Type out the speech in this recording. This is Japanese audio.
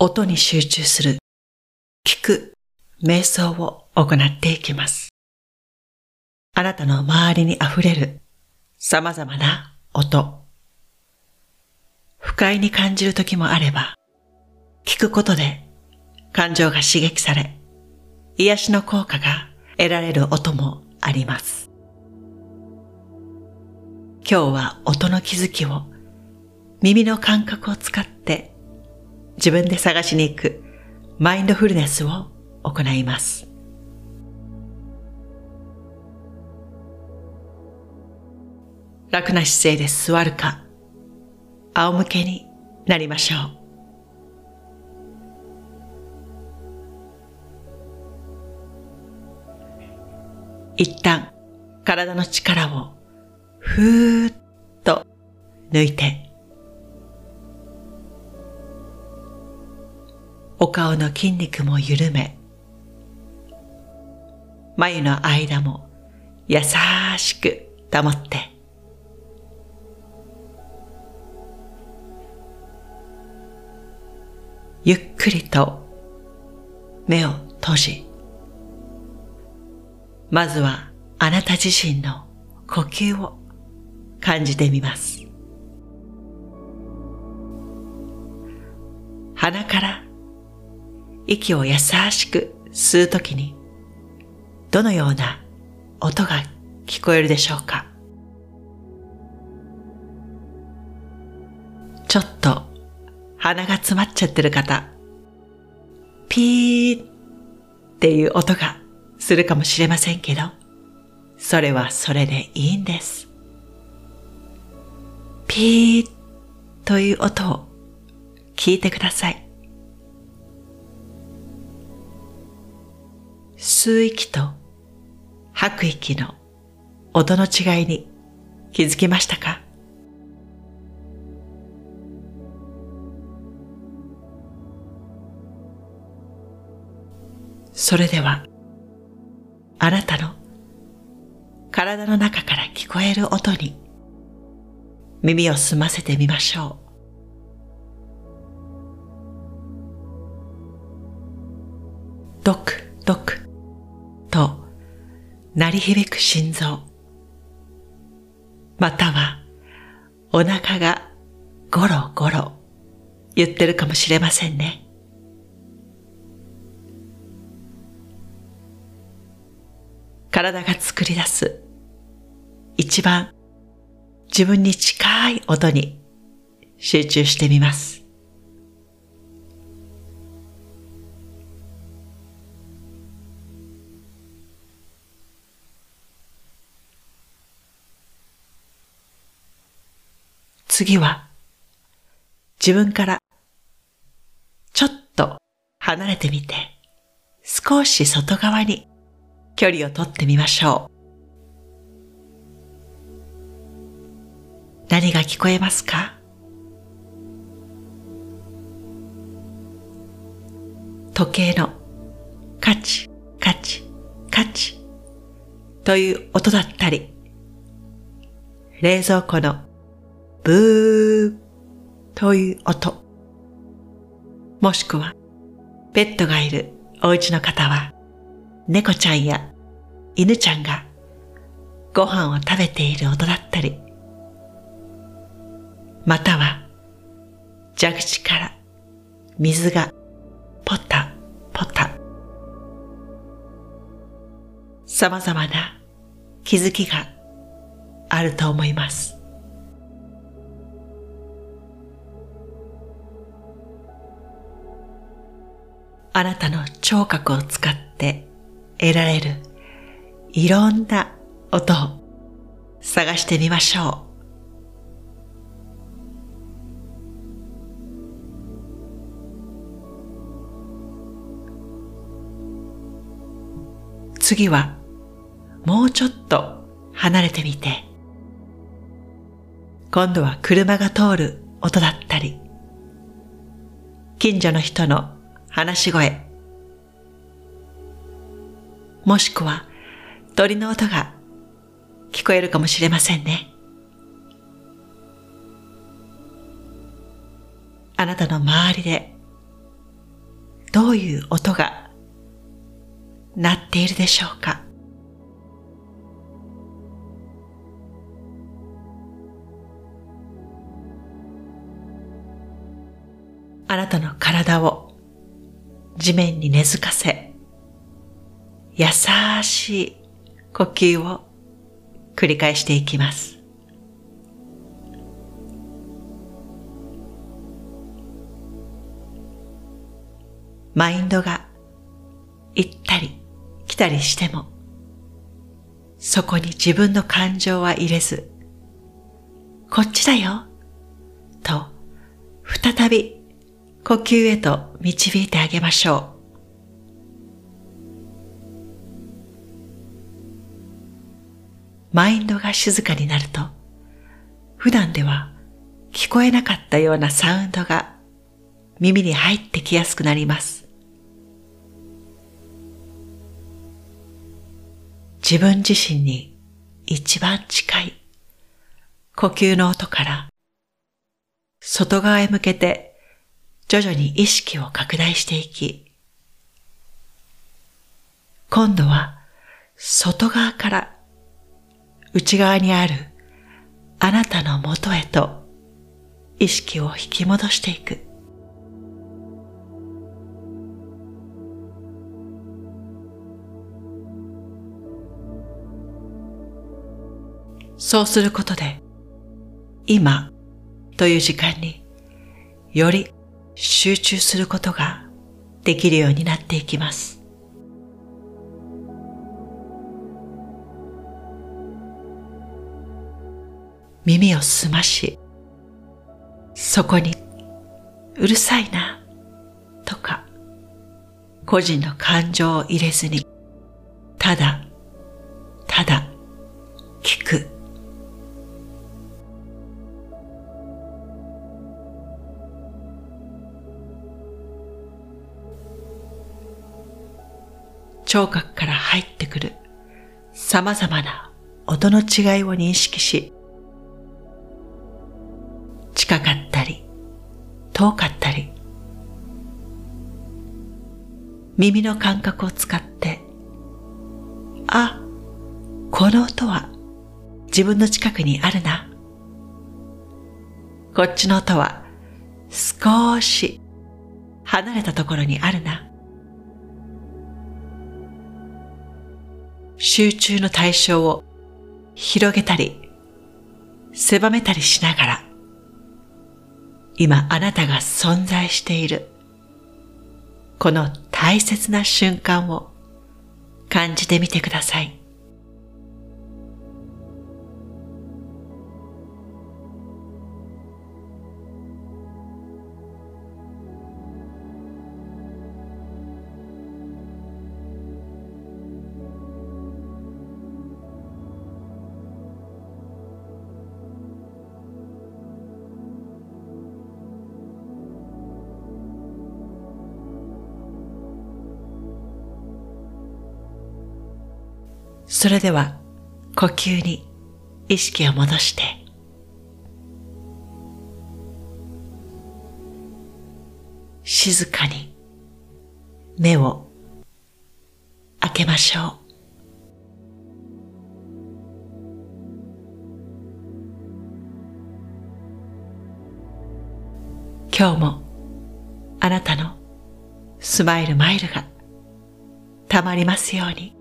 音に集中する、聞く、瞑想を行っていきます。あなたの周りに溢れる様々な音。不快に感じる時もあれば、聞くことで感情が刺激され、癒しの効果が得られる音もあります。今日は音の気づきを耳の感覚を使って自分で探しに行くマインドフルネスを行います。楽な姿勢で座るか、仰向けになりましょう。一旦体の力をふーっと抜いて、お顔の筋肉も緩め、眉の間も優しく保って、ゆっくりと目を閉じ、まずはあなた自身の呼吸を感じてみます。鼻から息を優しく吸うときにどのような音が聞こえるでしょうか？ちょっと鼻が詰まっちゃってる方、ピーっていう音がするかもしれませんけど、それはそれでいいんです。ピーという音を聞いてください。吸う息と吐く息の音の違いに気づきましたか？それでは、あなたの体の中から聞こえる音に耳を澄ませてみましょう。ドクドク鳴り響く心臓。またはお腹がゴロゴロ言ってるかもしれませんね。体が作り出す一番自分に近い音に集中してみます。次は自分からちょっと離れてみて少し外側に距離をとってみましょう。何が聞こえますか？時計のカチカチカチという音だったり、冷蔵庫のブーという音、もしくはペットがいるお家の方は猫ちゃんや犬ちゃんがご飯を食べている音だったり、または蛇口から水がポタポタ様々な気づきがあると思います。あなたの聴覚を使って得られるいろんな音を探してみましょう。次はもうちょっと離れてみて、今度は車が通る音だったり、近所の人の話し声、もしくは鳥の音が聞こえるかもしれませんね。あなたの周りでどういう音が鳴っているでしょうかあなたの体を地面に根付かせ、優しい呼吸を繰り返していきます。マインドが行ったり来たりしても、そこに自分の感情は入れず、こっちだよ、と再び呼吸へと導いてあげましょう。マインドが静かになると、普段では聞こえなかったようなサウンドが耳に入ってきやすくなります。自分自身に一番近い呼吸の音から外側へ向けて徐々に意識を拡大していき、今度は外側から内側にあるあなたの元へと意識を引き戻していく。そうすることで、今という時間により集中することができるようになっていきます。耳を澄まし、そこにうるさいなとか個人の感情を入れずに、ただ、ただ聴覚から入ってくる様々な音の違いを認識し、近かったり遠かったり、耳の感覚を使って、あ、この音は自分の近くにあるな。こっちの音は少し離れたところにあるな。集中の対象を広げたり、狭めたりしながら、今あなたが存在している、この大切な瞬間を感じてみてください。それでは呼吸に意識を戻して静かに目を開けましょう今日もあなたのスマイルマイルがたまりますように。